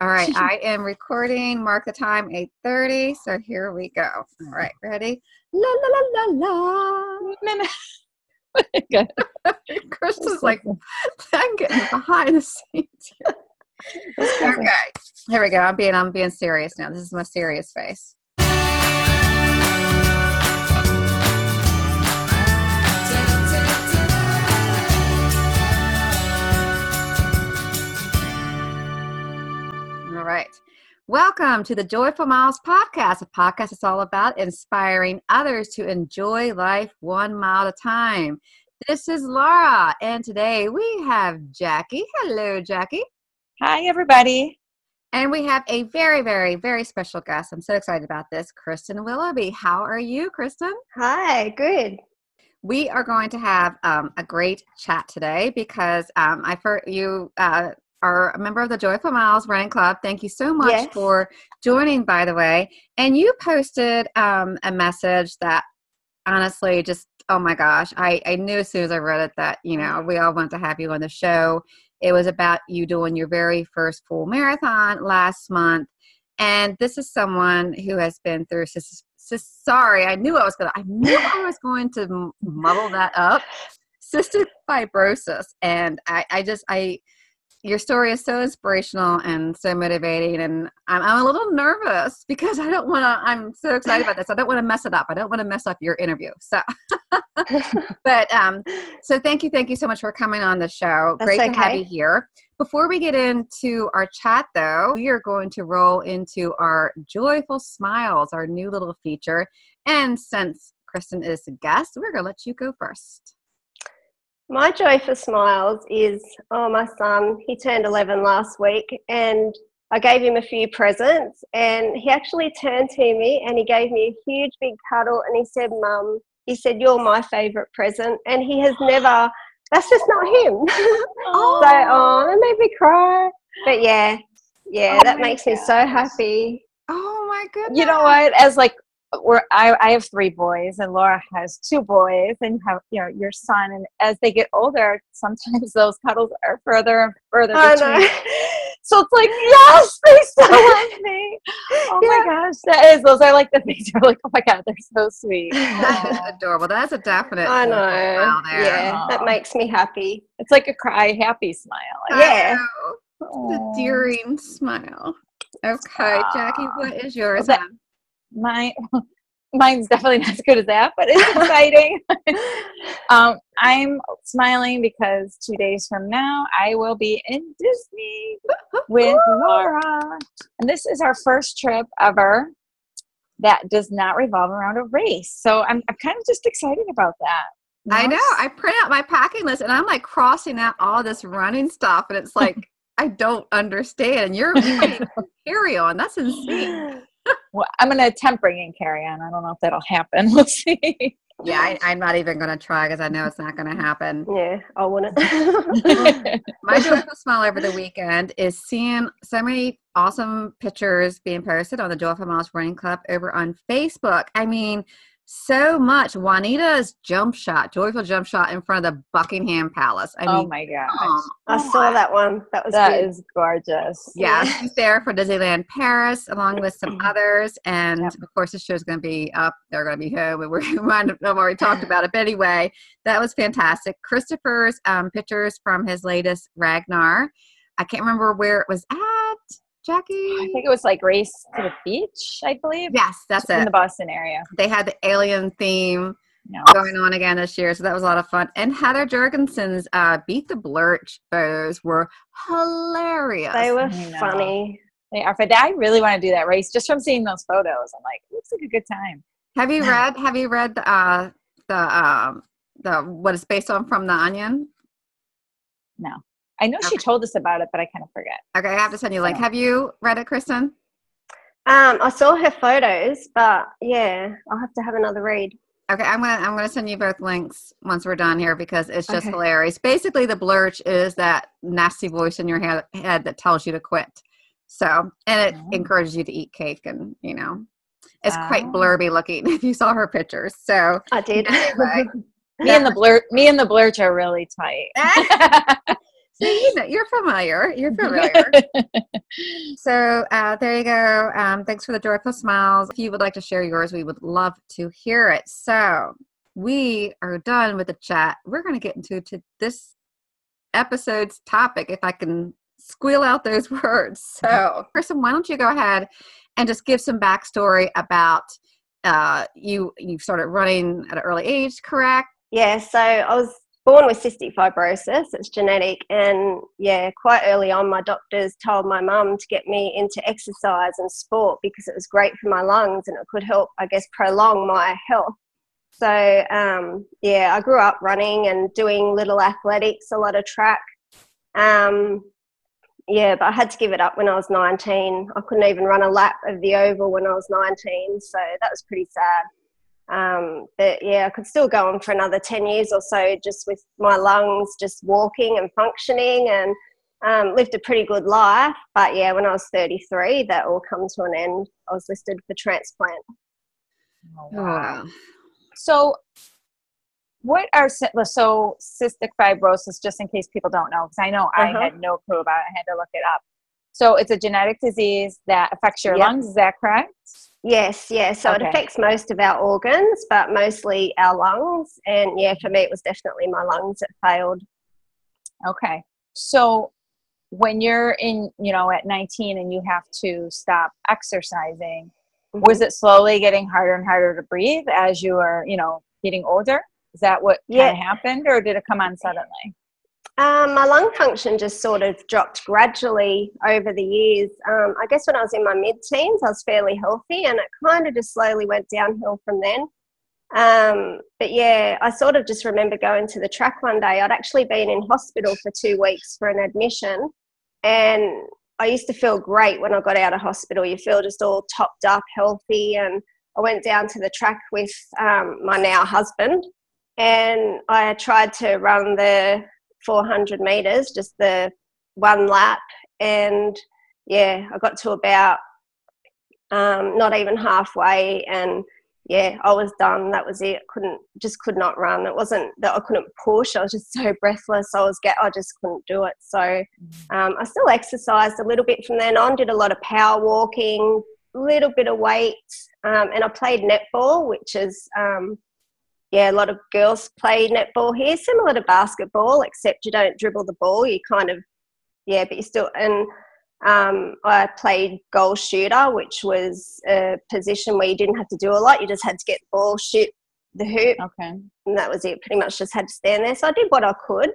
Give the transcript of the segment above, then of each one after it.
All right, I am recording. Mark the time, 8.30. So here we go. All right, ready? La la la la la. Good. Kristen's like, I'm getting behind the scenes. okay, here we go. I'm being, I'm being serious now. This is my serious face. All right. Welcome to the Joyful Miles podcast, a podcast that's all about inspiring others to enjoy life one mile at a time. This is Laura, and today we have Jackie. Hello, Jackie. Hi, everybody. And we have a very, very, very special guest. I'm so excited about this, Kristen Willoughby. How are you, Kristen? Hi, good. We are going to have um, a great chat today because um, I've heard you uh, are a member of the Joyful Miles Running Club. Thank you so much Yes. for joining, by the way. And you posted um, a message that honestly just, oh my gosh, I, I knew as soon as I read it that, you know, we all want to have you on the show. It was about you doing your very first full marathon last month. And this is someone who has been through, sorry, I knew I was going to, I knew I was going to muddle that up cystic fibrosis and I, I just i your story is so inspirational and so motivating and i'm, I'm a little nervous because i don't want to i'm so excited about this. I don't want to mess it up. I don't want to mess up your interview so but um so thank you thank you so much for coming on the show. That's great to have you here. Before we get into our chat though we are going to roll into our joyful smiles our new little feature. And since kristen is a guest we're going to let you go first My joyful smiles is oh, my son, he turned 11 last week and I gave him a few presents and he actually turned to me and he gave me a huge big cuddle and he said, Mum, he said, You're my favourite present. And he has never, that's just not him. Oh. so, oh, that made me cry. But yeah, yeah, Oh that makes me so happy. Oh my goodness. You know what? As like we're I, I have three boys and Laura has two boys and you have you know your son and as they get older sometimes those cuddles are further and further I between. know. So it's like, yes, they still love me. Oh my gosh. That is those are like the things you're like, oh my god, they're so sweet. That is adorable. That's a definite. I know. smile there. Yeah, that makes me happy. It's like a cry happy smile. I Yeah. know. Aw. The endearing smile. Okay, Jackie, what is yours? that- then? My mine's definitely not as good as that, but it's exciting. um, I'm smiling because two days from now I will be in Disney with Laura, and this is our first trip ever that does not revolve around a race. So I'm I'm kind of just excited about that. you I know. I print out my packing list and I'm like crossing out all this running stuff, and it's like I don't understand. And you're carry on. That's insane. Well, I'm going to attempt bringing carry on. I don't know if that'll happen. We'll see. Yeah, I, I'm not even going to try because I know it's not going to happen. Yeah, I want it. My joyful smile over the weekend is seeing so many awesome pictures being posted on the Joy Joyful Miles Running Club over on Facebook. I mean, so much. Juanita's jump shot, joyful jump shot in front of the Buckingham Palace. I oh mean, my gosh. come I saw that one. That was That good. is gorgeous. Yeah, Yeah. she's there for Disneyland Paris along with some others. And Yep. of course, the show's going to be up. They're going to be home. And we're, we might have already talked about it. But anyway, that was fantastic. Christopher's um, pictures from his latest Ragnar. I can't remember where it was at, Jackie. I think it was like Race to the Beach, I believe. Yes, that's it. in the Boston area. They had the alien theme No. going on again this year, so that was a lot of fun. And Heather Jurgensen's uh, Beat the Blerch photos were hilarious. They were I funny. They are, but I really want to do that race just from seeing those photos. I'm like, it looks like a good time. Have you read? Have you read the uh, the um, the what it's based on from the Onion? No, I know she told us about it, but I kind of forget. Okay, I have to send you a link. Have you read it, Kristen? Um, I saw her photos, but yeah, I'll have to have another read. Okay, I'm gonna I'm gonna send you both links once we're done here because it's just Okay. hilarious. Basically, the blerch is that nasty voice in your head, head that tells you to quit. So, and it Oh. encourages you to eat cake, and you know, it's quite Oh. blurby looking if you saw her pictures. So, I did. Anyway. Me and the blur, me and the blerch are really tight. See, you know, you're familiar. You're familiar. so uh, there you go. Um, thanks for the joyful smiles. If you would like to share yours, we would love to hear it. So we are done with the chat. We're going to get into to this episode's topic, if I can squeal out those words. So, Kristen, why don't you go ahead and just give some backstory about uh, you? You started running at an early age, correct? Yeah. So I was born with cystic fibrosis. It's genetic, and yeah, quite early on, my doctors told my mum to get me into exercise and sport because it was great for my lungs and it could help, I guess, prolong my health. So um, yeah, I grew up running and doing little athletics, a lot of track. Um, yeah, but I had to give it up when I was 19. I couldn't even run a lap of the oval when I was 19, so that was pretty sad. Um, but yeah, I could still go on for another 10 years or so just with my lungs just walking and functioning and um, lived a pretty good life. But yeah, when I was 33, that all come to an end. I was listed for transplant. Oh, wow. So, what are so cystic fibrosis? Just in case people don't know, because I know uh-huh. I had no clue about it. I had to look it up. So it's a genetic disease that affects your yep. lungs. Is that correct? Yes, yeah. So okay. it affects most of our organs, but mostly our lungs. And yeah, for me, it was definitely my lungs that failed. Okay. So when you're in, you know, at 19 and you have to stop exercising, mm-hmm. was it slowly getting harder and harder to breathe as you were, you know, getting older? Is that what yeah. kind of happened, or did it come on suddenly? Um, my lung function just sort of dropped gradually over the years. Um, I guess when I was in my mid teens, I was fairly healthy and it kind of just slowly went downhill from then. Um, but yeah, I sort of just remember going to the track one day. I'd actually been in hospital for two weeks for an admission and I used to feel great when I got out of hospital. You feel just all topped up, healthy. And I went down to the track with um, my now husband and I tried to run the 400 meters, just the one lap. And yeah, I got to about um, not even halfway, and yeah, I was done. That was it. Couldn't just could not run. It wasn't that I couldn't push. I was just so breathless. I was get. I just couldn't do it. So mm-hmm. um, I still exercised a little bit from then on. Did a lot of power walking, a little bit of weight, um, and I played netball, which is um, yeah, a lot of girls play netball here, similar to basketball, except you don't dribble the ball. You kind of, yeah, but you still, and um, I played goal shooter, which was a position where you didn't have to do a lot. You just had to get the ball, shoot the hoop. Okay. And that was it. Pretty much just had to stand there. So I did what I could.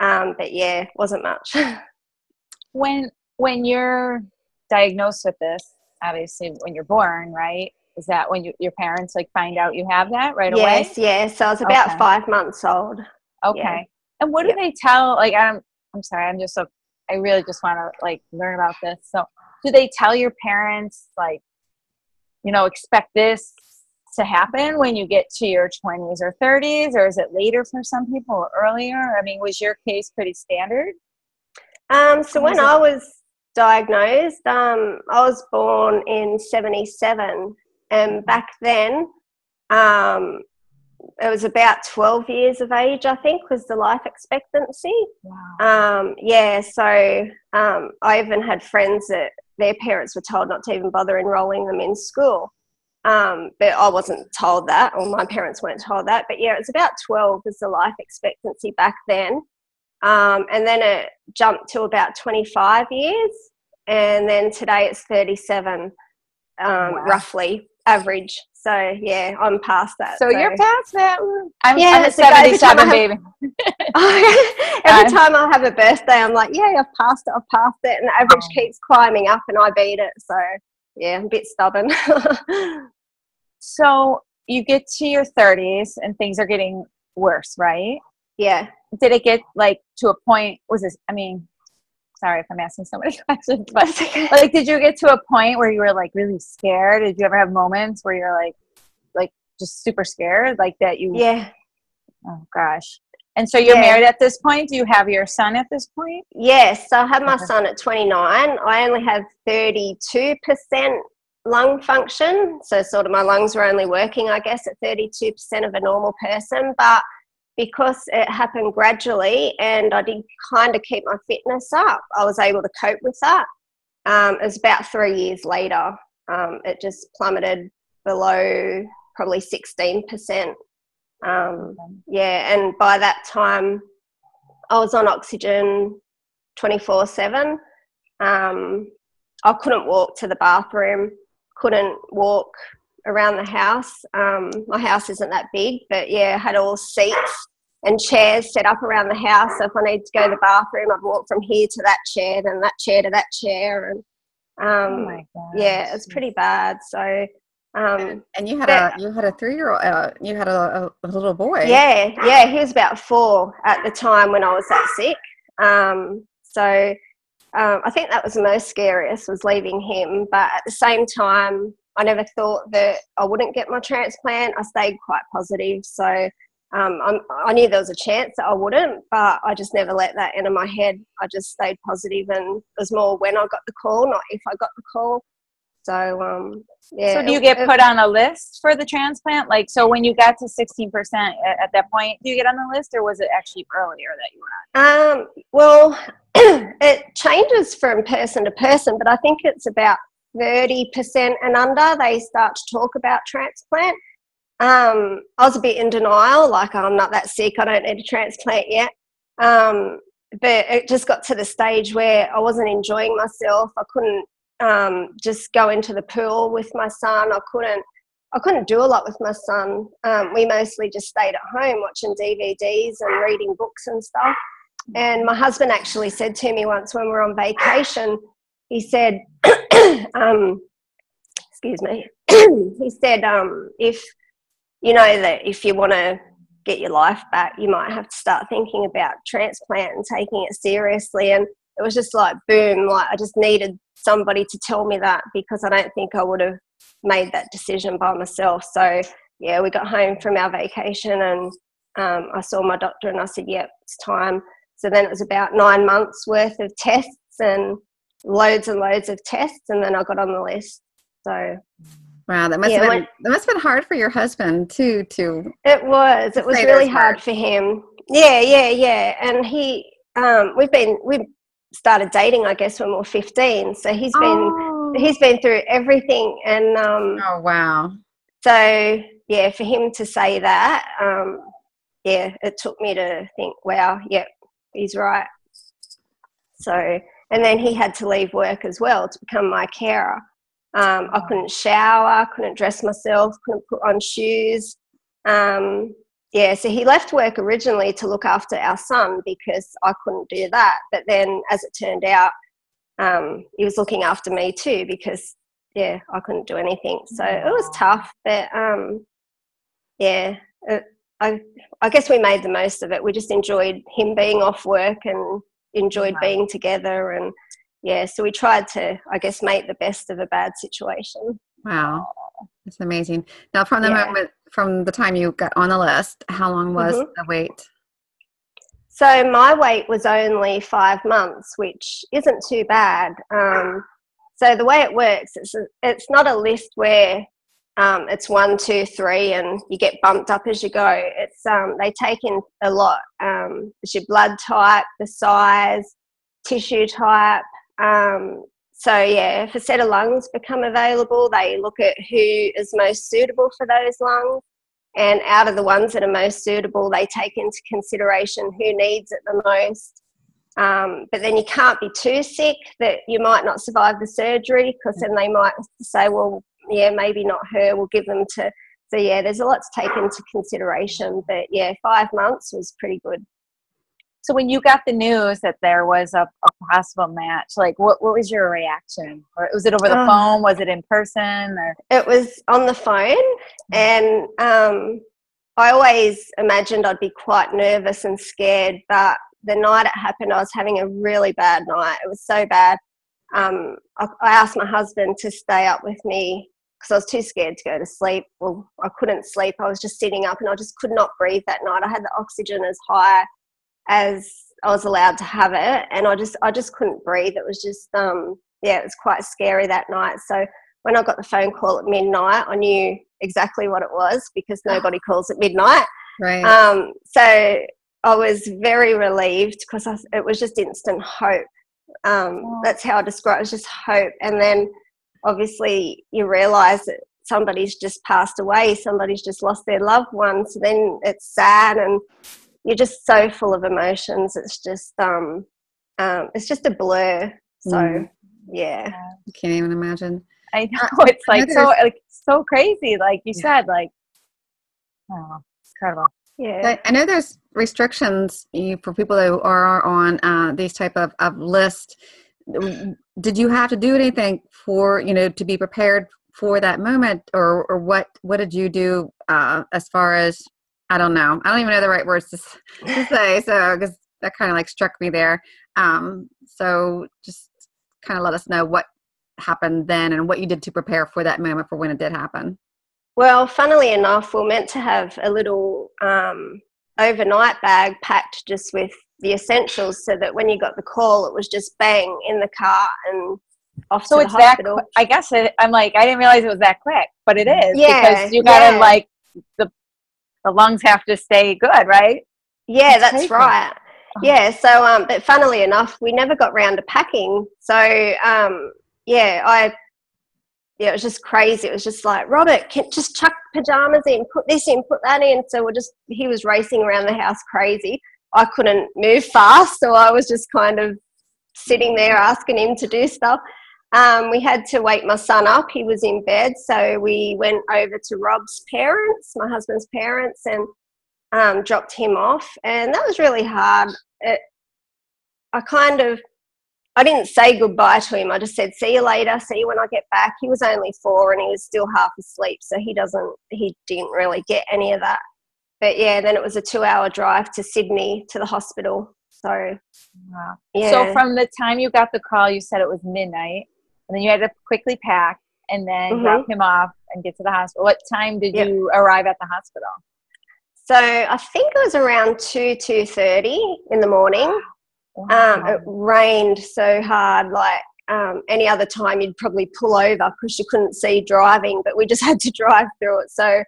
Um, but yeah, wasn't much. when when you're diagnosed with this, obviously when you're born, right? Is that when you, your parents like find out you have that right yes, away? Yes, yes. So I was about okay. five months old. Okay. Yeah. And what do yeah. they tell? Like, I'm, I'm sorry, I'm just so, I really just want to like learn about this. So, do they tell your parents like, you know, expect this to happen when you get to your 20s or 30s, or is it later for some people or earlier? I mean, was your case pretty standard? Um, so when I was diagnosed, um, I was born in 77 and back then, um, it was about 12 years of age, I think, was the life expectancy. Wow. Um, yeah, so um, I even had friends that their parents were told not to even bother enrolling them in school. Um, but I wasn't told that, or my parents weren't told that. But yeah, it was about 12 was the life expectancy back then. Um, and then it jumped to about 25 years. And then today it's 37, um, wow. roughly average. So yeah, I'm past that. So, so. you're past that. I'm, yeah, I'm a 77 have, baby. Oh, every time I have a birthday, I'm like, yeah, I've passed it. I've passed it, and the average oh. keeps climbing up, and I beat it. So yeah, I'm a bit stubborn. so you get to your 30s, and things are getting worse, right? Yeah. Did it get like to a point? Was this? I mean, sorry if I'm asking so many questions, but like, did you get to a point where you were like really scared? Did you ever have moments where you're like, like just super scared, like that you? Yeah. Oh gosh. And so you're yeah. married at this point. Do you have your son at this point? Yes, I had my son at 29. I only have 32% lung function, so sort of my lungs were only working, I guess, at 32% of a normal person. But because it happened gradually and I did kind of keep my fitness up, I was able to cope with that. Um, it was about three years later, um, it just plummeted below probably 16%. Um, yeah, and by that time, I was on oxygen 24 7. Um, I couldn't walk to the bathroom, couldn't walk around the house. Um, my house isn't that big, but yeah, I had all seats and chairs set up around the house. So if I need to go to the bathroom, I'd walk from here to that chair, then that chair to that chair, and um, oh yeah, it's pretty bad. So. Um, and you had but, a you had a three year old uh, you had a, a, little boy yeah yeah he was about four at the time when I was that sick um, so um, I think that was the most scariest was leaving him but at the same time I never thought that I wouldn't get my transplant. I stayed quite positive. So um, i knew there was a chance that I wouldn't, but I just never let that enter my head. I just stayed positive and it was more when I got the call, not if I got the call. So, um, yeah. So, do you get put on a list for the transplant? Like, so when you got to 16% at, that point, do you get on the list or was it actually earlier that you were on? Um, well, it changes from person to person, but I think it's about 30% and under, they start to talk about transplant. Um, I was a bit in denial, like I'm not that sick, I don't need a transplant yet. Um, but it just got to the stage where I wasn't enjoying myself. I couldn't um, just go into the pool with my son. I couldn't. I couldn't do a lot with my son. Um, we mostly just stayed at home watching DVDs and reading books and stuff. And my husband actually said to me once when we were on vacation, he said, um, excuse me, he said, um, if you know that if you want to get your life back, you might have to start thinking about transplant and taking it seriously. And it was just like boom, like I just needed somebody to tell me that because I don't think I would have made that decision by myself. So yeah, we got home from our vacation and um, I saw my doctor and I said, "Yep, it's time." So then it was about nine months worth of tests and loads and loads of tests, and then I got on the list. So wow, that must yeah, have been, that must have been hard for your husband too. To it was it was really hard for him. Yeah, yeah, yeah, and he um, we've been we've started dating I guess when we were fifteen, so he's oh. been he's been through everything, and um, oh wow. So yeah, for him to say that, um, yeah, it took me to think, wow, yep, he's right. So and then he had to leave work as well to become my carer. Um, I couldn't shower, couldn't dress myself, couldn't put on shoes. Um, yeah, so he left work originally to look after our son because I couldn't do that. But then, as it turned out, um, he was looking after me too because, yeah, I couldn't do anything. So it was tough, but um, yeah, it, I, I guess we made the most of it. We just enjoyed him being off work and enjoyed being together and yeah so we tried to i guess make the best of a bad situation. Wow. That's amazing. Now from the yeah. moment from the time you got on the list how long was mm-hmm. the wait? So my wait was only five months which isn't too bad. Um, so the way it works it's, a, it's not a list where um, it's one, two, three, and you get bumped up as you go. It's um, they take in a lot. Um, it's your blood type, the size, tissue type. Um, so yeah, if a set of lungs become available, they look at who is most suitable for those lungs, and out of the ones that are most suitable, they take into consideration who needs it the most. Um, but then you can't be too sick that you might not survive the surgery because then they might say, well, yeah, maybe not her. We'll give them to. So yeah, there's a lot to take into consideration. But yeah, five months was pretty good. So when you got the news that there was a, a possible match, like what, what was your reaction? Or was it over the uh, phone? Was it in person? Or it was on the phone, mm. and um, I always imagined I'd be quite nervous and scared. But the night it happened, I was having a really bad night. It was so bad. Um, I, I asked my husband to stay up with me because I was too scared to go to sleep. Well, I couldn't sleep. I was just sitting up and I just could not breathe that night. I had the oxygen as high as I was allowed to have it, and I just I just couldn't breathe. It was just um yeah, it was quite scary that night. So when I got the phone call at midnight, I knew exactly what it was because nobody calls at midnight. Right. Um, so I was very relieved because it was just instant hope. Um, Oh. That's how I describe it. It was just hope. And then obviously you realize that somebody's just passed away, somebody's just lost their loved one. So then it's sad and you're just so full of emotions. It's just, um, um, it's just a blur. So, Mm. yeah. I can't even imagine. I know it's I know like so like so crazy. Like you Yeah. said, like oh, it's incredible. Yeah. I know there's restrictions for people who are on uh, these type of, of lists. Did you have to do anything for you know to be prepared for that moment, or or what what did you do uh, as far as I don't know I don't even know the right words to, to say so because that kind of like struck me there. Um, so just kind of let us know what happened then and what you did to prepare for that moment for when it did happen. Well, funnily enough, we're meant to have a little um, overnight bag packed just with the essentials so that when you got the call, it was just bang in the car and off So it's that. Quick. I guess it, I'm like I didn't realize it was that quick, but it is Yeah, because you gotta yeah. like the the lungs have to stay good, right? Yeah, That's right. Oh. Yeah, so um, but funnily enough, we never got round to packing. So um, yeah, I yeah, it was just crazy. It was just like Robert, can just chuck pajamas in, put this in, put that in. So we're just he was racing around the house crazy. I couldn't move fast, so I was just kind of sitting there asking him to do stuff. Um, we had to wake my son up. He was in bed, so we went over to Rob's parents, my husband's parents, and um, dropped him off. And that was really hard. It, I kind of, I didn't say goodbye to him. I just said, "See you later. See you when I get back." He was only four, and he was still half asleep, so he doesn't, he didn't really get any of that. But yeah, then it was a two-hour drive to Sydney to the hospital. So Wow. yeah. So from the time you got the call, you said it was midnight, and then you had to quickly pack and then Mhm. drop him off and get to the hospital. What time did Yep. you arrive at the hospital? So I think it was around two two thirty in the morning. Um, it rained so hard, like um, any other time you'd probably pull over because you couldn't see driving, but we just had to drive through it. So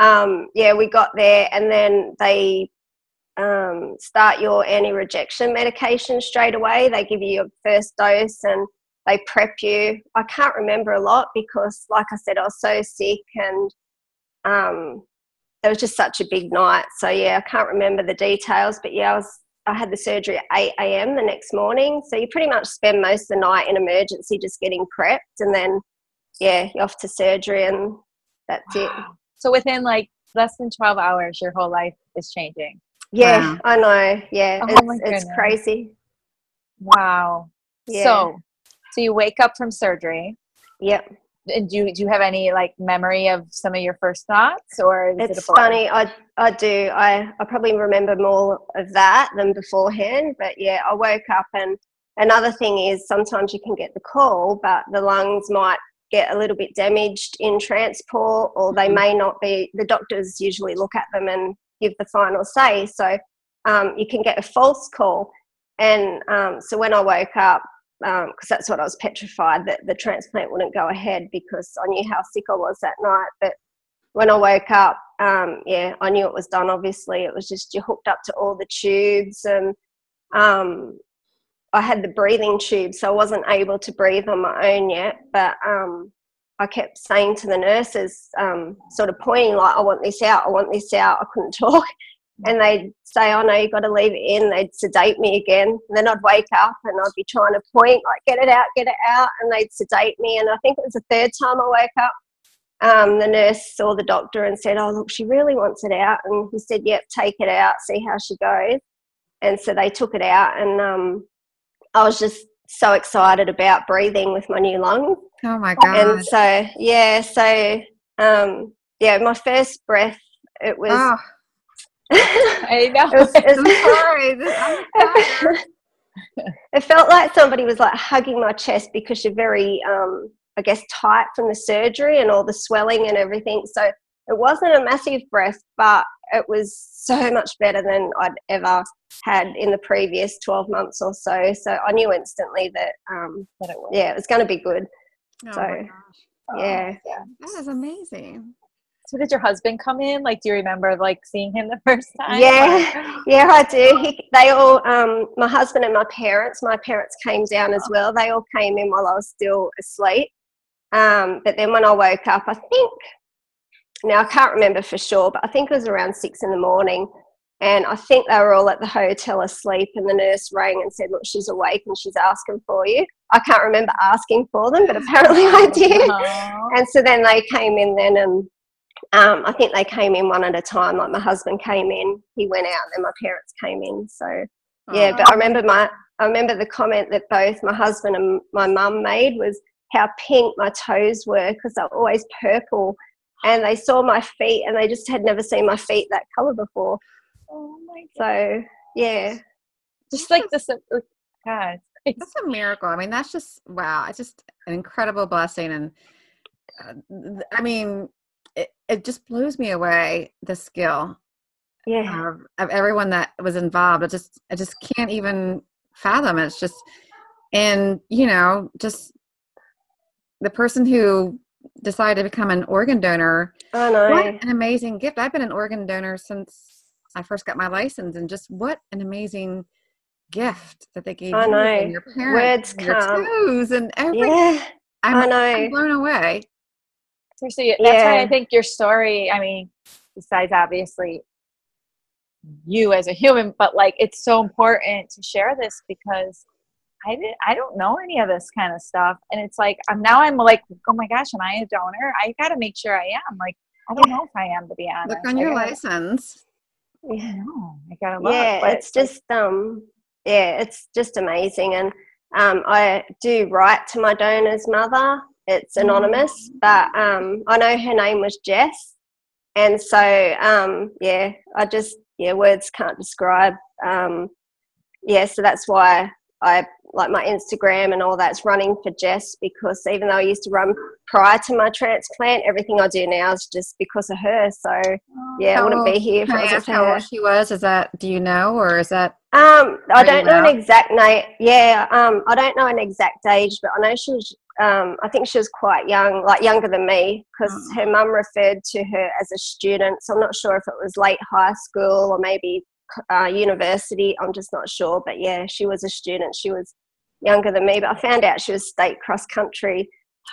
um, yeah, we got there, and then they um, start your anti-rejection medication straight away. They give you your first dose and they prep you. I can't remember a lot because, like I said, I was so sick and um, it was just such a big night. So yeah, I can't remember the details, but yeah, I was I had the surgery at 8 a.m. the next morning. So you pretty much spend most of the night in emergency just getting prepped and then yeah, you're off to surgery and that's it. So within like less than 12 hours, your whole life is changing. Yeah, Wow. I know. Yeah, Oh it's, it's crazy. Wow. Yeah. So, so you wake up from surgery. Yep. And do you, do you have any like memory of some of your first thoughts or is it It's funny. I I do. I I probably remember more of that than beforehand. But yeah, I woke up and another thing is sometimes you can get the call, but the lungs might get a little bit damaged in transport, or they Mhm. may not be. The doctors usually look at them and give the final say. So um, you can get a false call. And um, so when I woke up, because that's what I was petrified that the transplant wouldn't go ahead because I knew how sick I was that night. But when I woke up, um, yeah, I knew it was done. Obviously, it was just you're hooked up to all the tubes, and um, I had the breathing tube, so I wasn't able to breathe on my own yet. But um, I kept saying to the nurses, um, sort of pointing like, "I want this out. I want this out." I couldn't talk, and they'd say, "Oh no, you got to leave it in." They'd sedate me again, and then I'd wake up and I'd be trying to point like, "Get it out, get it out," and they'd sedate me. And I think it was the third time I woke up um, the nurse saw the doctor and said, "Oh, look, she really wants it out." And he said, "Yep, take it out, see how she goes." And so they took it out, and um, I was just so excited about breathing with my new lung. Oh my god. And so, yeah, so um, yeah, my first breath, it was. oh, I know. it was- it was-. I'm sorry. it felt like somebody was like hugging my chest because you're very um, i guess tight from the surgery and all the swelling and everything so it wasn't a massive breath but it was so much better than i'd ever had in the previous 12 months or so so i knew instantly that um, That it was. yeah it was going to be good Oh So, my gosh. yeah yeah. That is amazing. So did your husband come in? Like, do you remember like seeing him the first time? Yeah, yeah, I do. He, they all, um, my husband and my parents, my parents came down as well. They all came in while I was still asleep. Um, but then when I woke up, I think, now I can't remember for sure, but I think it was around six in the morning. And I think they were all at the hotel asleep, and the nurse rang and said, Look, she's awake and she's asking for you. I can't remember asking for them, but apparently I did. And so then they came in then, and um, I think they came in one at a time. Like my husband came in, he went out, and then my parents came in. So yeah, Aw. but I remember my I remember the comment that both my husband and my mum made was how pink my toes were because they're always purple. And they saw my feet, and they just had never seen my feet that color before. Oh my god. So yeah, Just like this. God. it's That's a miracle. I mean, that's just wow. It's just an incredible blessing, and uh, th- I mean, it, just blows me away the skill yeah, of, of everyone that was involved. I just I just can't even fathom. It's just and you know just the person who decided to become an organ donor. I know. What an amazing gift! I've been an organ donor since I first got my license, and just what an amazing gift that they gave I you and your parents, Words and your toes, and everything. Yeah, I'm, I know. I'm blown away. Seriously, that's why I think your story, I mean, besides obviously you as a human, but like it's so important to share this because I didn't I don't know any of this kind of stuff. And it's like I'm now I'm like, oh my gosh, am I a donor? I gotta make sure I am. Like, I don't know if I am to be honest. Look on your gotta- license. Yeah. I gotta look. yeah it's just um yeah it's just amazing and um i do write to my donor's mother it's anonymous but um i know her name was jess. And so um yeah i just yeah words can't describe um yeah so that's why i like my instagram and all that's running for jess because even though i used to run prior to my transplant everything i do now is just because of her so Oh, yeah i wouldn't be here if it I wasn't how her old she was? Is that do you know, or is that Um, I don't know an exact name. Yeah, um, I don't know an exact age, but I know she was. Um, I think she was quite young, like younger than me, because Mm. her mum referred to her as a student. So I'm not sure if it was late high school or maybe uh, university. I'm just not sure. But yeah, she was a student. She was younger than me, but I found out she was state cross country.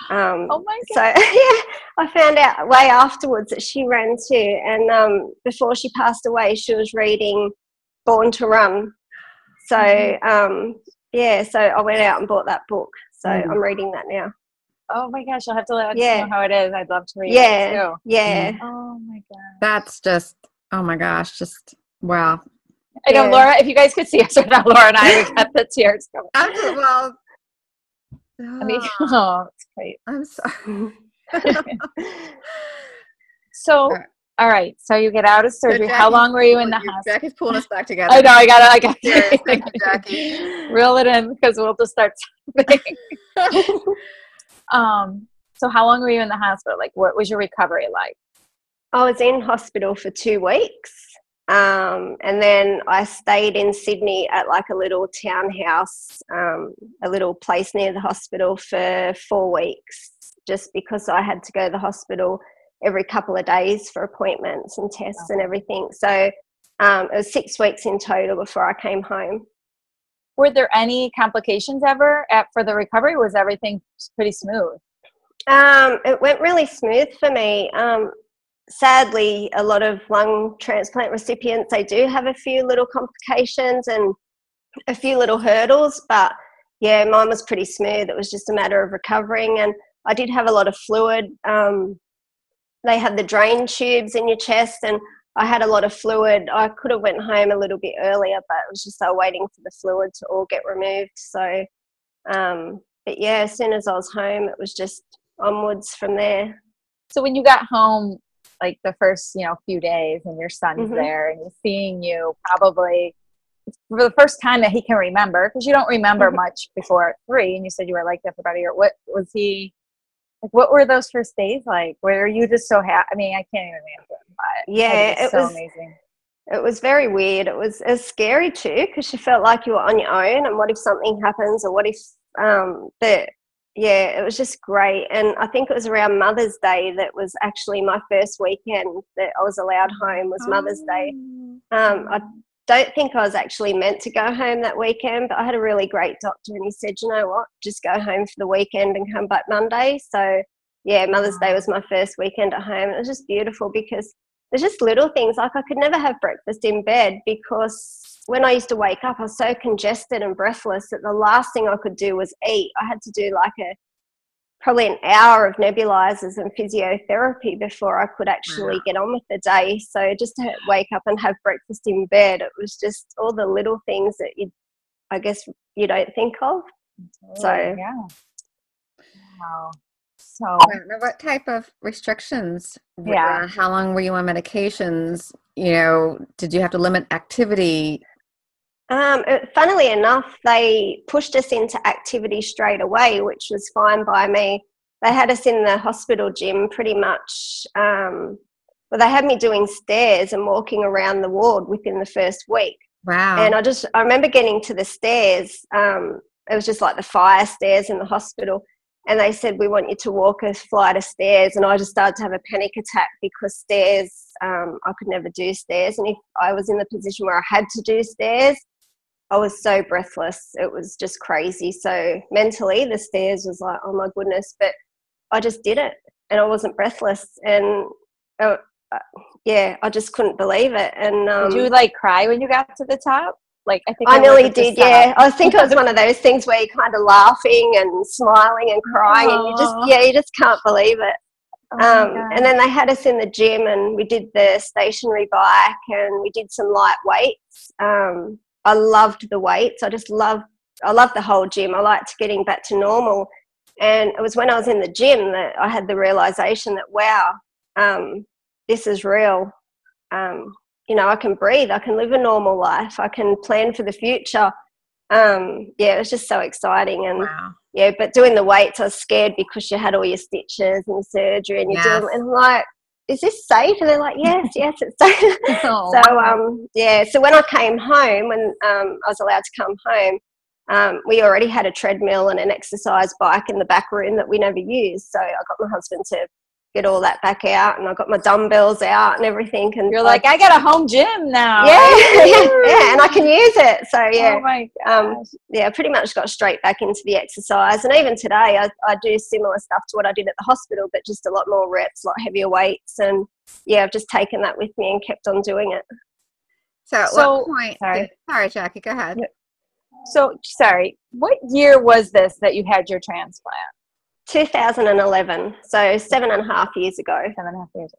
Um, Oh my god. so yeah, I found out way afterwards that she ran too, and um, before she passed away, she was reading Born to Run. So Mhm. um, yeah, so I went out and bought that book. So Mhm. I'm reading that now. Oh my gosh, I'll have to let us Yeah. know how it is. I'd love to read Yeah, it too. yeah, Oh my god. that's just oh my gosh, just wow. I know Yeah. Laura, if you guys could see us right now, Laura and I, we got the tears coming. I'm just, well. I mean, oh, it's great. I'm sorry. So, Alright. So you get out of surgery. How long were you in the pulling you- hospital? Jackie's pulling us back together. I know. I got it. I got Cheers. it. Thank you, Jackie. Reel it in because we'll just start. um. So how long were you in the hospital? Like, what was your recovery like? I was in hospital for two weeks. Um, and then I stayed in Sydney at like a little townhouse, um, a little place near the hospital for four weeks, just because I had to go to the hospital every couple of days for appointments and tests and everything. So um, it was six weeks in total before I came home. Were there any complications ever at, for the recovery? Was everything pretty smooth? Um, it went really smooth for me. Um, sadly, a lot of lung transplant recipients they do have a few little complications and a few little hurdles, but yeah, mine was pretty smooth. It was just a matter of recovering, and I did have a lot of fluid. Um, they had the drain tubes in your chest, and I had a lot of fluid. I could have went home a little bit earlier, but it was just uh, waiting for the fluid to all get removed. So, um, but yeah, as soon as I was home, it was just onwards from there. So when you got home, like the first you know few days, and your son's Mhm. there, and he's seeing you probably for the first time that he can remember, because you don't remember Mhm. much before three, and you said you were like that for about a year. What was he? Like, what were those first days like? Were you just so happy? I mean, I can't even imagine. But Yeah, it was it so was- amazing. It was very weird. It was, it was scary too because you felt like you were on your own. And what if something happens, or what if um, the yeah, it was just great. And I think it was around Mother's Day that was actually my first weekend that I was allowed home was Mother's Day. Um, I don't think I was actually meant to go home that weekend, but I had a really great doctor and he said, you know what, just go home for the weekend and come back Monday. So yeah, Mother's Day was my first weekend at home. It was just beautiful because there's just little things like I could never have breakfast in bed because when I used to wake up, I was so congested and breathless that the last thing I could do was eat. I had to do like a probably an hour of nebulizers and physiotherapy before I could actually wow. get on with the day. So just to wake up and have breakfast in bed, it was just all the little things that you, I guess, you don't think of. So yeah. Wow. So what type of restrictions? Yeah. Uh, how long were you on medications? You know, did you have to limit activity? Um, funnily enough, they pushed us into activity straight away, which was fine by me. They had us in the hospital gym pretty much. Um, well, they had me doing stairs and walking around the ward within the first week. Wow. And I just, I remember getting to the stairs. Um, it was just like the fire stairs in the hospital. And they said, We want you to walk a flight of stairs. And I just started to have a panic attack because stairs, um, I could never do stairs. And if I was in the position where I had to do stairs, I was so breathless. It was just crazy. So mentally, the stairs was like, oh my goodness. But I just did it and I wasn't breathless. And uh, uh, yeah, I just couldn't believe it. And um, did you like cry when you got to the top? Like I think I, I nearly did. Yeah, I think it was one of those things where you're kind of laughing and smiling and crying, and you just yeah, you just can't believe it. Oh um, and then they had us in the gym and we did the stationary bike and we did some light weights. Um, I loved the weights. I just loved I loved the whole gym. I liked getting back to normal. And it was when I was in the gym that I had the realization that wow, um, this is real. Um, you know, I can breathe. I can live a normal life. I can plan for the future. Um, yeah, it was just so exciting. And wow. yeah, but doing the weights, I was scared because you had all your stitches and surgery, and you yes. do and like, is this safe? And they're like, yes, yes, it's safe. oh, so, um, yeah, so when I came home, when um, I was allowed to come home, um, we already had a treadmill and an exercise bike in the back room that we never used. So I got my husband to get all that back out and I got my dumbbells out and everything. And you're like, I, I got a home gym now. Yeah, yeah, yeah, and I can use it. So yeah, oh um, yeah, pretty much got straight back into the exercise. And even today, I, I do similar stuff to what I did at the hospital, but just a lot more reps, a lot heavier weights. And yeah, I've just taken that with me and kept on doing it. So, at so, what point? Sorry, did, sorry, Jackie, go ahead. So sorry, what year was this that you had your transplant? 2011, so seven and a half years ago. Seven and a half years.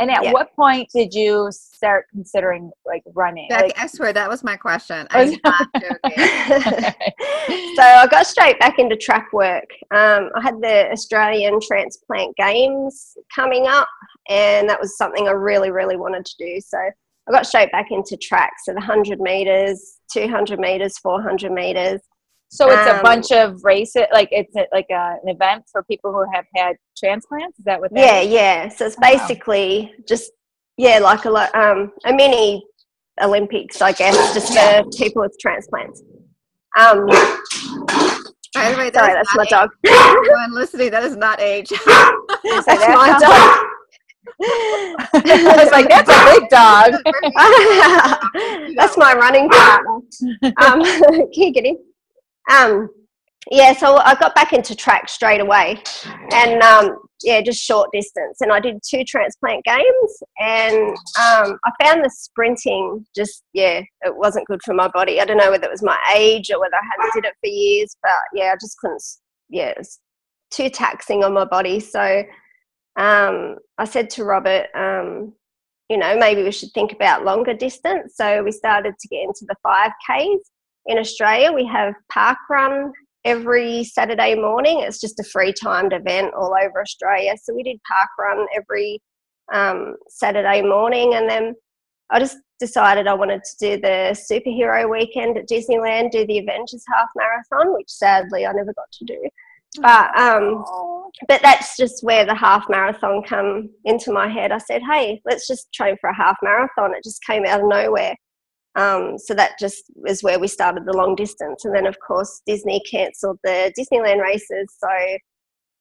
And at yeah. what point did you start considering like running? Becky, like, I swear that was my question. I'm not joking. so I got straight back into track work. Um, I had the Australian Transplant Games coming up, and that was something I really, really wanted to do. So I got straight back into track. So the 100 meters, 200 meters, 400 meters. So it's um, a bunch of races, like it's a, like a, an event for people who have had transplants. Is that what? That yeah, is? yeah. So it's basically wow. just yeah, like a lot, um a mini Olympics, I guess, just for people with transplants. Um, By the way, sorry, that's my age. dog. Everyone listening, that is not age. that's my dog. I was like, that's a big dog. that's my running partner. Um, can you get him? Um, yeah, so I got back into track straight away, and um, yeah, just short distance. And I did two transplant games, and um, I found the sprinting just yeah, it wasn't good for my body. I don't know whether it was my age or whether I hadn't did it for years, but yeah, I just couldn't. Yeah, it was too taxing on my body. So um, I said to Robert, um, you know, maybe we should think about longer distance. So we started to get into the five Ks in Australia, we have Park Run every Saturday morning. It's just a free timed event all over Australia. So we did Park Run every um, Saturday morning. And then I just decided I wanted to do the superhero weekend at Disneyland, do the Avengers half marathon, which sadly I never got to do. But um, but that's just where the half marathon come into my head. I said, hey, let's just train for a half marathon. It just came out of nowhere. Um, so that just is where we started the long distance. And then, of course, Disney cancelled the Disneyland races. So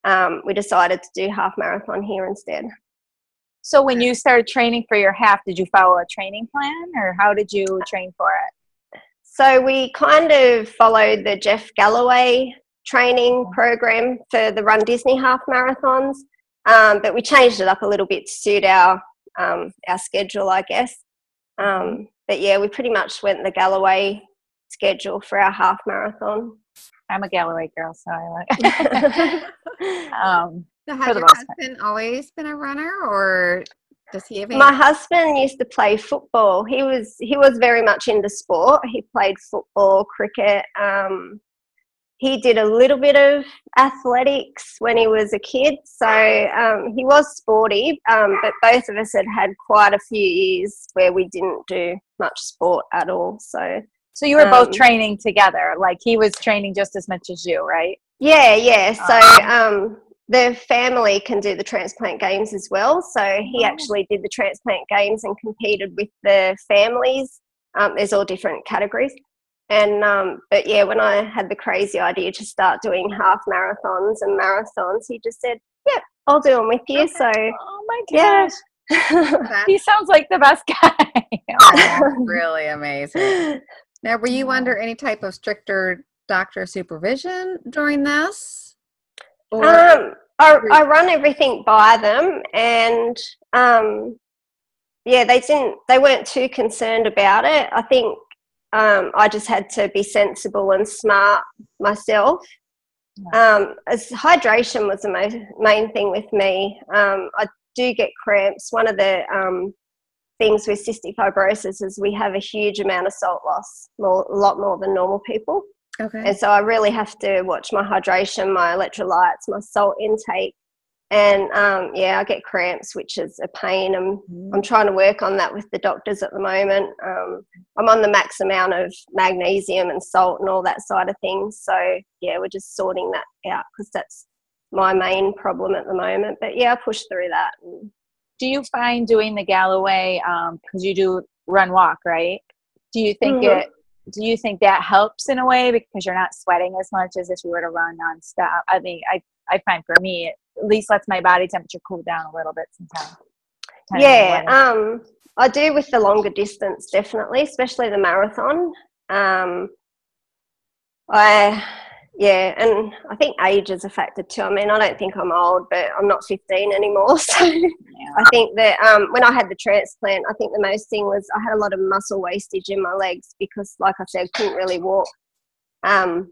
um, we decided to do half marathon here instead. So when you started training for your half, did you follow a training plan or how did you train for it? So we kind of followed the Jeff Galloway training program for the Run Disney half marathons, um, but we changed it up a little bit to suit our um, our schedule, I guess. Um, but yeah, we pretty much went the Galloway schedule for our half marathon. I'm a Galloway girl, so I like. um, So has your most part. husband always been a runner, or does he have any? My husband used to play football. He was he was very much into sport. He played football, cricket. Um, he did a little bit of athletics when he was a kid, so um, he was sporty. Um, but both of us had had quite a few years where we didn't do much sport at all. So so you were both Um, training together. Like he was training just as much as you, right? Yeah, yeah. So Oh. um, the family can do the transplant games as well. So he Oh. actually did the transplant games and competed with the families. Um, there's all different categories. And um, but yeah, when I had the crazy idea to start doing half marathons and marathons, he just said, "Yep, I'll do them with you." So Oh my gosh. That's, He sounds like the best guy. that's really amazing. Now, were you under any type of stricter doctor supervision during this? Or Um, I, I run everything by them, and um, yeah, they didn't. They weren't too concerned about it. I think um, I just had to be sensible and smart myself. Um, as hydration was the mo- main thing with me. Um, I do get cramps. One of the um, things with cystic fibrosis is we have a huge amount of salt loss, more, a lot more than normal people. okay. And so I really have to watch my hydration, my electrolytes, my salt intake. And um, yeah, I get cramps, which is a pain. I'm, I'm trying to work on that with the doctors at the moment. Um, I'm on the max amount of magnesium and salt and all that side of things. So yeah, we're just sorting that out because that's my main problem at the moment. But yeah, I push through that. Do you find doing the Galloway because you do run walk, right? Do you think Mhm. it? Do you think that helps in a way because you're not sweating as much as if you were to run nonstop? I mean, I I find for me it at least lets my body temperature cool down a little bit sometimes. Yeah, um, I do with the longer distance, definitely, especially the marathon. Um, I, yeah, and I think age is a factor too. I mean, I don't think I'm old, but I'm not 15 anymore. So yeah. I think that um, when I had the transplant, I think the most thing was I had a lot of muscle wastage in my legs because, like I said, couldn't really walk. Um,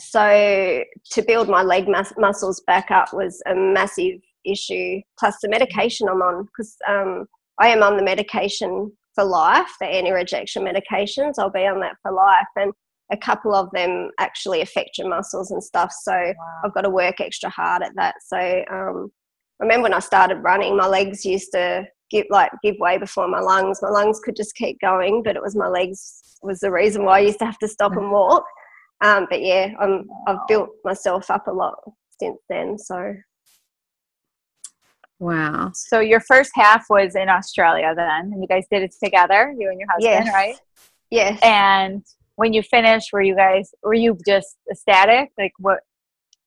so to build my leg mus- muscles back up was a massive issue. Plus the medication I'm on, because um, I am on the medication for life, the anti-rejection medications. I'll be on that for life, and a couple of them actually affect your muscles and stuff. So Wow. I've got to work extra hard at that. So um, I remember when I started running, my legs used to give like give way before my lungs. My lungs could just keep going, but it was my legs was the reason why I used to have to stop and walk. Um, but yeah, I'm, I've built myself up a lot since then. So wow. So your first half was in Australia then, and you guys did it together, you and your husband, yes, right? Yes. And when you finished, were you guys were you just ecstatic? Like what?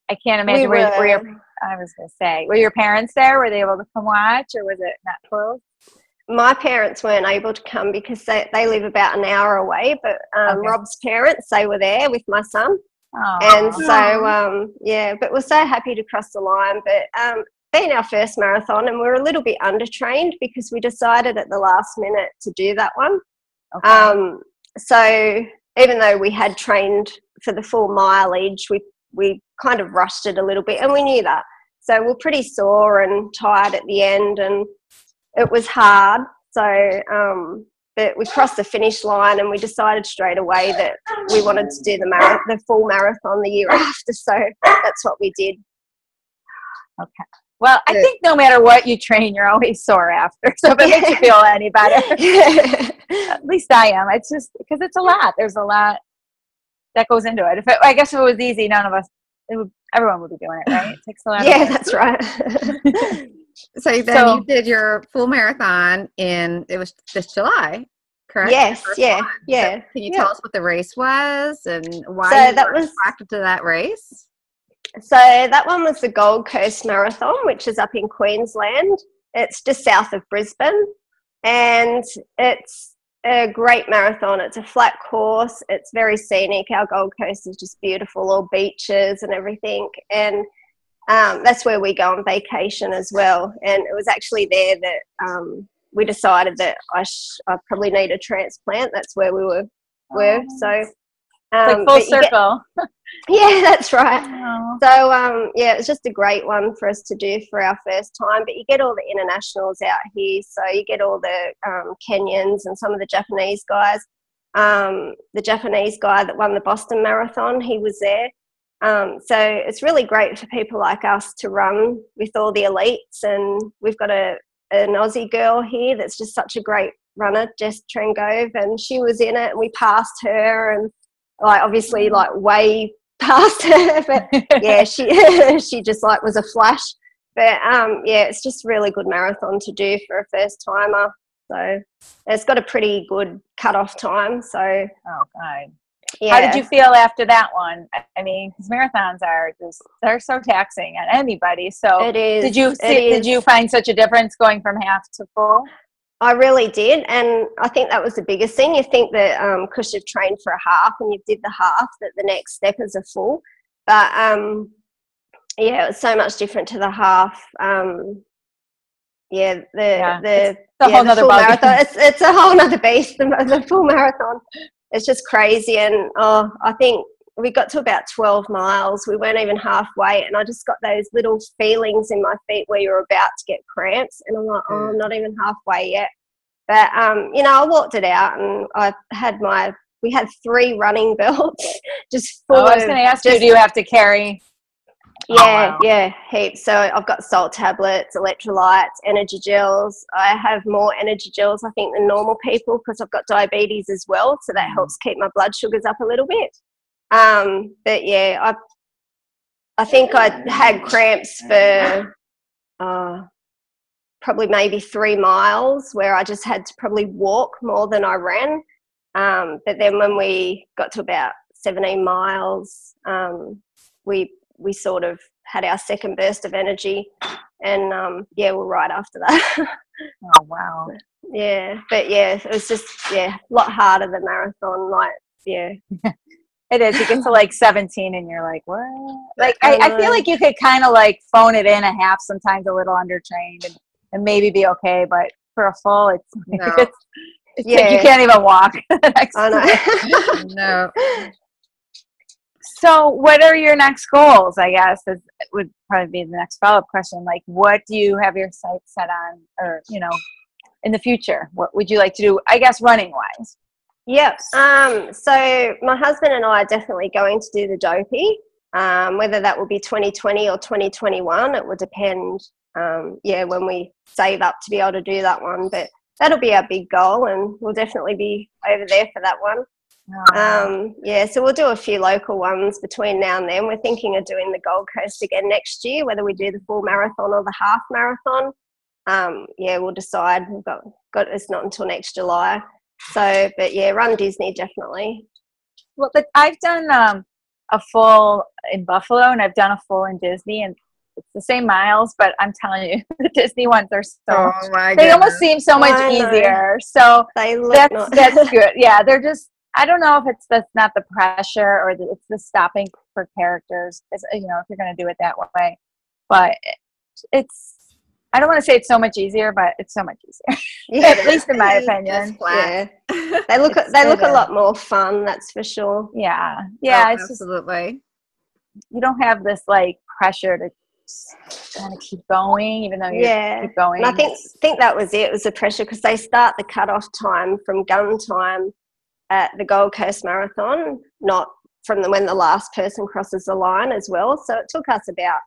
I can't imagine. we were, were. were your I was gonna say, were your parents there? Were they able to come watch, or was it not close? My parents weren't able to come because they, they live about an hour away. But um, Okay. Rob's parents, they were there with my son. Oh, and so um, yeah but we're so happy to cross the line but um, being our first marathon and we are a little bit undertrained because we decided at the last minute to do that one okay. um, so even though we had trained for the full mileage we we kind of rushed it a little bit and we knew that so we're pretty sore and tired at the end and it was hard so um, but we crossed the finish line and we decided straight away that we wanted to do the mar- the full marathon the year after. So that's what we did. Okay. well, I think no matter what you train, you're always sore after. So if it makes you feel any better, at least I am. It's just because it's a lot. There's a lot that goes into it. If it, I guess if it was easy, none of us, it would, everyone would be doing it, right? It takes a lot. yeah, that's right. So then So- you did your full marathon in it was this July, correct? Yes, The first yeah. So yeah. can you yeah. tell us what the race was and why So you that were was- attracted to that race? So that one was the Gold Coast Marathon, which is up in Queensland. It's just south of Brisbane, and it's a great marathon. It's a flat course. It's very scenic. Our Gold Coast is just beautiful, all beaches and everything, and um, that's where we go on vacation as well. And it was actually there that um, we decided that I, sh- I probably need a transplant. That's where we were. Were so. Um, like full you get- circle. yeah, that's right. Oh. So um, yeah, it was just a great one for us to do for our first time. But you get all the internationals out here, so you get all the um, Kenyans and some of the Japanese guys. Um, the Japanese guy that won the Boston Marathon, he was there. Um, so it's really great for people like us to run with all the elites, and we've got a an Aussie girl here that's just such a great runner, Jess Trengove, and she was in it. And we passed her, and like obviously like way past her, but yeah, she she just like was a flash. But um, yeah, it's just really good marathon to do for a first timer. So it's got a pretty good cut off time. So Oh, God. Yeah, How did you feel after that one? I- mean, because marathons are just, they're so taxing on anybody. So It is. did you see, did you find such a difference going from half to full? I really did, and I think that was the biggest thing. You think that because you've trained for a half and you did the half, that the next step is a full. But um, yeah, it was so much different to the half. Um, yeah, the Yeah, the a yeah, whole the full marathon. It's it's a whole nother beast. The, the full marathon. It's just crazy, and oh, I think we got to about 12 miles. We weren't even halfway, and I just got those little feelings in my feet where you're about to get cramps, and I'm like, oh, I'm not even halfway yet. But um, you know, I walked it out, and I had my. We had three running belts, just full Oh, I was going to ask you, do you have to carry? Oh, yeah, wow. yeah, heaps. So I've got salt tablets, electrolytes, energy gels. I have more energy gels, I think, than normal people because I've got diabetes as well. So that Mm. helps keep my blood sugars up a little bit. Um, but yeah, I I think I had cramps for uh, probably maybe three miles where I just had to probably walk more than I ran. Um, but then when we got to about 17 miles, um, we we sort of had our second burst of energy, and um, yeah, we're right after that. Oh, wow. yeah, but yeah, it was just yeah, a lot harder than marathon. Like yeah, It is. You get to like 17 and you're like, what? Like, I I, feel like you could kind of like phone it in a half, sometimes a little undertrained and, and maybe be okay. But for a full, it's, No. it's, it's like you can't even walk. the next I day. know. No. So, what are your next goals? I guess is, would probably be the next follow up question. Like, what do you have your sights set on, or you know, in the future? What would you like to do? I guess running wise. Yep. Um, so my husband and I are definitely going to do the dopey. Um, whether that will be 2020 or 2021, it will depend. Um, yeah, when we save up to be able to do that one, but that'll be our big goal, and we'll definitely be over there for that one. Um, yeah, so we'll do a few local ones between now and then. We're thinking of doing the Gold Coast again next year, whether we do the full marathon or the half marathon. Um, yeah, we'll decide. We've got, got it's not until next July. So, but yeah, run Disney definitely. Well, but I've done um, a full in Buffalo and I've done a full in Disney, and it's the same miles, but I'm telling you, the Disney ones are so. Oh they almost seem so much easier. So They look that's not. that's good. Yeah, they're just. I don't know if it's that's not the pressure or the, it's the stopping for characters. It's, uh, you know, if you're going to do it that way, but it's. I don't want to say it's so much easier, but it's so much easier. yeah, At least in my opinion. yeah. They look It's- they look a lot more fun. That's for sure. Yeah, oh, yeah. Oh, it's just absolutely. you don't have this like pressure to kind of keep going, even though you Yeah. keep going. And I think think that was it. It was the pressure because they start the cutoff time from gun time at the Gold Coast Marathon, not from the, when the last person crosses the line as well. So it took us about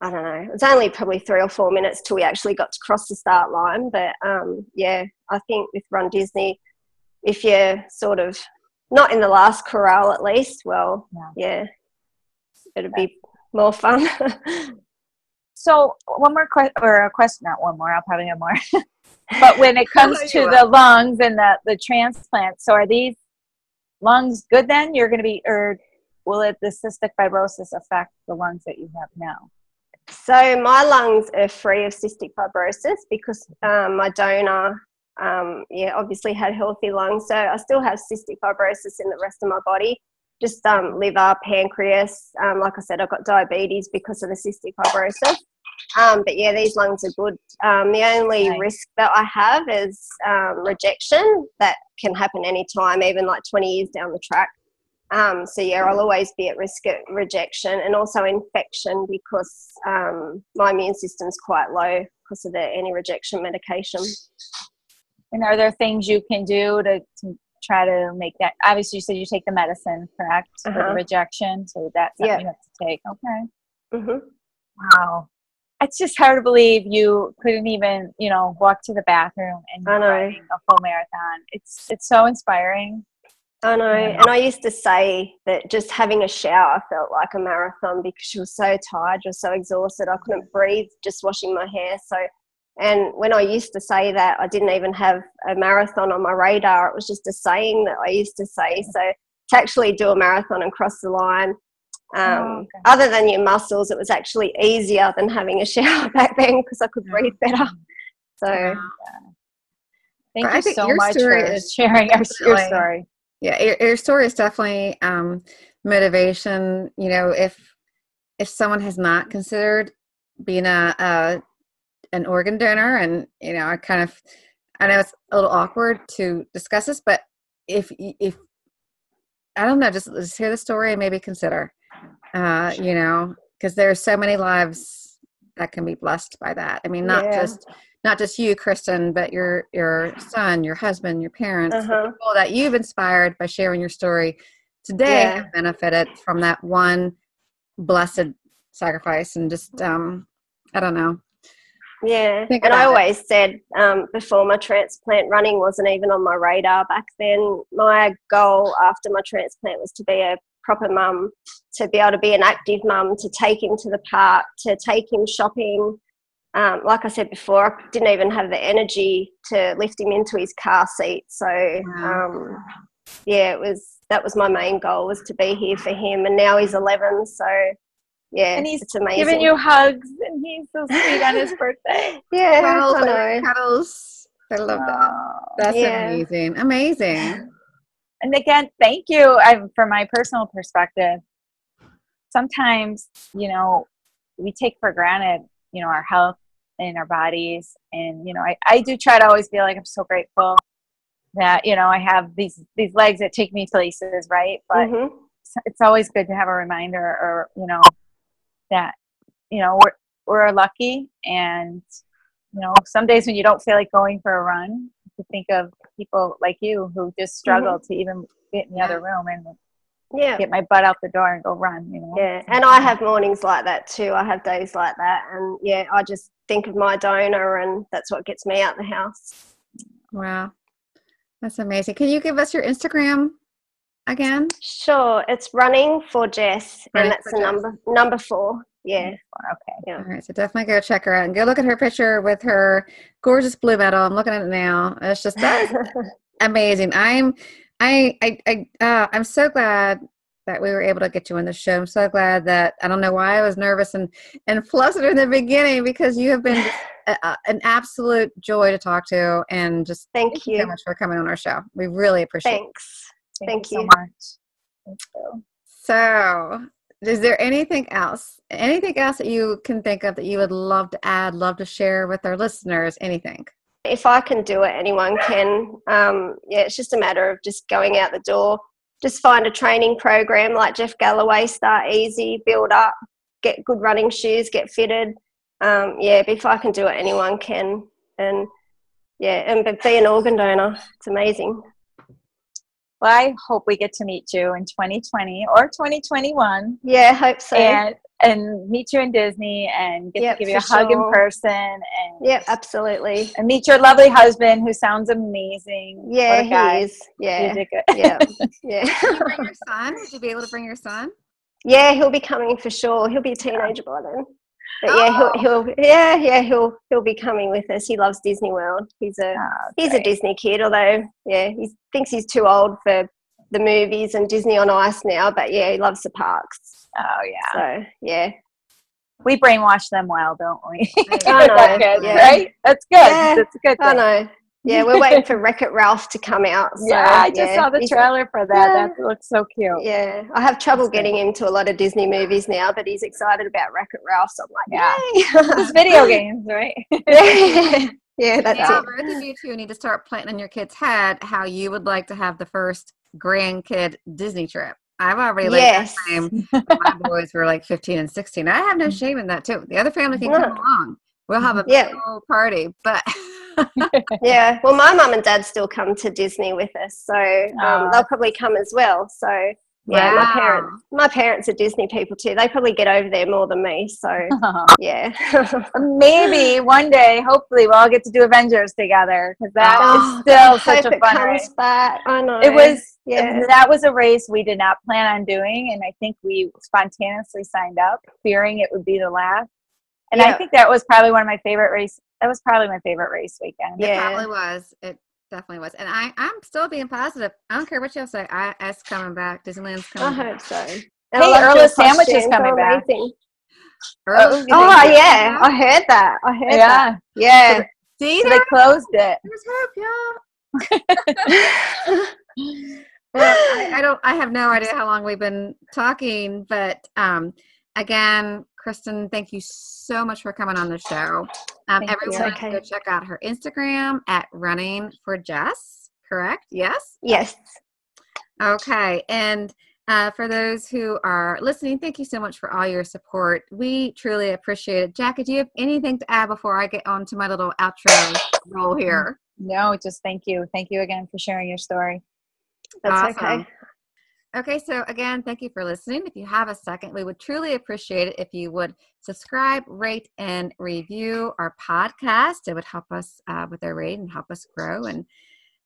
I don't know. It was only probably three or four minutes till we actually got to cross the start line. But um, yeah, I think with Run Disney, if you're sort of not in the last corral at least, well, Yeah. yeah, it'd be more fun. So one more question, or a question, not one more. I'll probably have more. but when it comes to will. the lungs and the the transplants, so are these lungs good? Then you're going to be, or will it the cystic fibrosis affect the lungs that you have now? So my lungs are free of cystic fibrosis because um, my donor, um, yeah, obviously had healthy lungs. So I still have cystic fibrosis in the rest of my body, just um, liver, pancreas. Um, like I said, I've got diabetes because of the cystic fibrosis. Um, but yeah, these lungs are good. Um, the only Nice. risk that I have is um, rejection that can happen anytime, even like 20 years down the track. Um, so yeah, I'll always be at risk of rejection and also infection because um, my immune system's quite low because of the anti-rejection medication. And are there things you can do to, to try to make that? Obviously, you said you take the medicine, correct, for the Uh-huh. rejection. So that's something Yeah. you have to take. Okay. hmm Wow. It's just hard to believe you couldn't even, you know, walk to the bathroom and you're running a full marathon. It's it's so inspiring. I know, and I used to say that just having a shower felt like a marathon because she was so tired, she was so exhausted, I couldn't breathe just washing my hair. So, and when I used to say that, I didn't even have a marathon on my radar. It was just a saying that I used to say. So, to actually do a marathon and cross the line, um, Oh, okay. other than your muscles, it was actually easier than having a shower back then because I could breathe better. So, Wow. Thank I you think so your much story for is sharing your, your story. Yeah, your, your story is definitely um, motivation. You know, if if someone has not considered being a, a an organ donor, and you know, I kind of, I know it's a little awkward to discuss this, but if if I don't know, just just hear the story and maybe consider. Uh, you know, because there's so many lives that can be blessed by that. I mean, not Yeah. just not just you, Kristen, but your your son, your husband, your parents, Uh-huh. people that you've inspired by sharing your story today Yeah. have benefited from that one blessed sacrifice and just um I don't know. Yeah, Think and I it. always said um, before my transplant, running wasn't even on my radar back then. My goal after my transplant was to be a proper mum, to be able to be an active mum, to take him to the park, to take him shopping. Um, like I said before, I didn't even have the energy to lift him into his car seat. So, um, yeah, it was that was my main goal was to be here for him. And now he's 11, so yeah, And he's it's amazing. Giving you hugs, and he's so sweet on his birthday. yeah, Cuddles, I cuddles. I love that. That's Yeah. amazing. Amazing. and again thank you I, from my personal perspective sometimes you know we take for granted you know our health and our bodies and you know I, I do try to always feel like i'm so grateful that you know i have these these legs that take me places right but Mhm. it's, it's always good to have a reminder or you know that you know we're we're lucky and you know some days when you don't feel like going for a run to think of people like you who just mm-hmm. struggle to even get in the other room and Yeah. get my butt out the door and go run you know Yeah, and I have mornings like that too. I have days like that, and yeah, I just think of my donor, and that's what gets me out the house. Wow. That's amazing. Can you give us your Instagram again? Sure, it's running for Jess, Running and that's the number number four. Yeah, okay Yeah. All right, so definitely go check her out and go look at her picture with her gorgeous blue medal. I'm looking at it now. It's just amazing. I'm I I I uh, I'm so glad that we were able to get you on the show. I'm so glad that I don't know why I was nervous and and flustered in the beginning because you have been a, a, an absolute joy to talk to and just Thank so you. So much for coming on our show. We really appreciate it. Thank, Thank you so much you. So, is there anything else? Anything else that you can think of that you would love to add, love to share with our listeners? Anything? If I can do it, anyone can. Um, yeah, it's just a matter of just going out the door. Just find a training program like Jeff Galloway. Start easy, build up, get good running shoes, get fitted. Um, yeah, if I can do it, anyone can. And yeah, and be an organ donor. It's amazing. Well i hope we get to meet you in 2020 or 2021 Yeah, hope so. and and meet you in disney and get Yep, to give you a for hug in person and Yep, absolutely. and meet your lovely husband who sounds amazing Yeah, a guy. he is. You Yeah, did good. yeah, Can you yeah. bring your son? Would you be able to bring your son? yeah, he'll be coming for sure. He'll be a teenager by then. But yeah, Oh. he'll, he'll yeah yeah he'll he'll be coming with us. He loves Disney World. He's a Oh, he's a. Disney kid, although yeah he thinks he's too old for the movies and Disney on Ice now. But yeah, he loves the parks. Oh yeah. So yeah, We brainwash them well, don't we? I know, That's good, yeah. Right? That's good. Yeah, That's a good I know. Yeah, we're waiting for Wreck It Ralph to come out. So, yeah, I just yeah, saw the trailer for that. Yeah. That looks so cute. Yeah, I have trouble That's good. getting into a lot of Disney movies now, but he's excited about Wreck It Ralph, so I'm like, Yeah. yeah, It's video games, right? yeah, yeah, that's yeah, it. both of you two need to start planting in your kid's head how you would like to have the first grandkid Disney trip. I've already laid Yes. that time. My boys were like 15 and 16. I have no shame in that too. The other family can come along. We'll have a Yeah. big old party, but Yeah, well, my mum and dad still come to Disney with us, so um, Oh. they'll probably come as well. So yeah, my parents, my parents are Disney people too. They probably get over there more than me. So yeah, Maybe one day, hopefully, we'll all get to do Avengers together because that is Oh, still I such a fun race. back. I know It was Yeah. that was a race we did not plan on doing, and I think we spontaneously signed up, fearing it would be the last. And I think that was probably one of my favorite race. That was probably my favorite race weekend. it Yeah. probably was. It definitely was. And I, I'm still being positive. I don't care what y'all say. I, it's coming back. Disneyland's coming back. hope so. Hey, And I love Earl's your Sandwich is coming back. amazing. Earl, you Oh yeah, coming I heard that. I heard Yeah, that. Yeah. See, so they closed it. there's hope, y'all. Well, I, I don't. I have no idea how long we've been talking, but um, again, Kristen, thank you so much for coming on the show. Um, Thank you. everyone, Okay. go check out her Instagram at Running for Jess. Correct? Yes. yes. Okay, and uh, for those who are listening, thank you so much for all your support. We truly appreciate it. Jackie, do you have anything to add before I get on to my little outro roll here? No, just thank you. Thank you again for sharing your story. That's Awesome. okay. Okay, so again, thank you for listening. If you have a second, we would truly appreciate it if you would subscribe, rate, and review our podcast. It would help us uh, with our rate and help us grow. And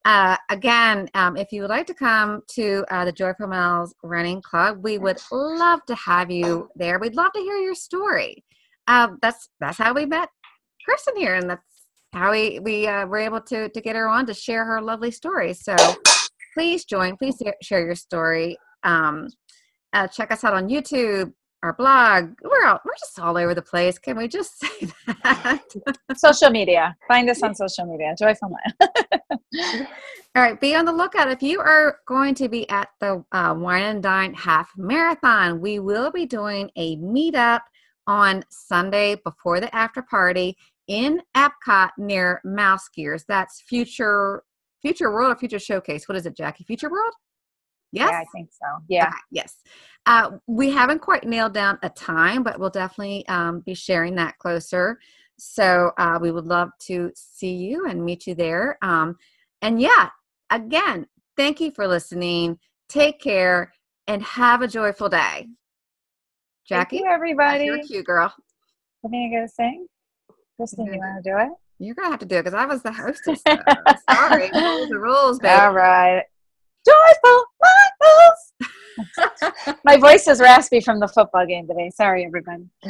uh, again, um, if you would like to come to uh, the Joyful Miles Running Club, we would love to have you there. We'd love to hear your story. Um, that's that's how we met Kristen here, and that's how we we uh, were able to to get her on to share her lovely story. So please join. Please share- your story. Um, uh, check us out on YouTube, our blog. We're all, we're just all over the place. Can we just say that? Social media. Find us on social media. Joyful Mile. all right. Be on the lookout. If you are going to be at the uh, Wine and Dine Half Marathon, we will be doing a meetup on Sunday before the after party in Epcot near Mouse Gears. That's Future Future World or Future Showcase. What is it, Jackie? Future World? Yes. Yeah, I think so. Yeah. Okay, yes. Uh, we haven't quite nailed down a time, but we'll definitely um, be sharing that closer. So uh, we would love to see you and meet you there. Um, and yeah, again, thank you for listening. Take care and have a joyful day. Jackie, Thank you, everybody. you're cute girl. Something I gotta sing? Kristen, you want to do it? You're gonna have to do it because I was the hostess. Sorry, rules are rules, baby. All right. Joyful Miles. My voice is raspy from the football game today. Sorry, everyone.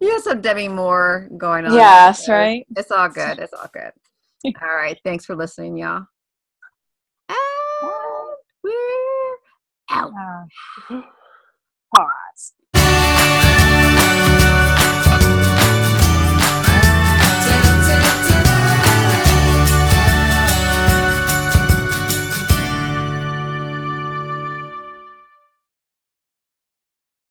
you have some Demi Moore going on. Yes, so right. It's all good. It's all good. all right. Thanks for listening, y'all. And we're out. Uh,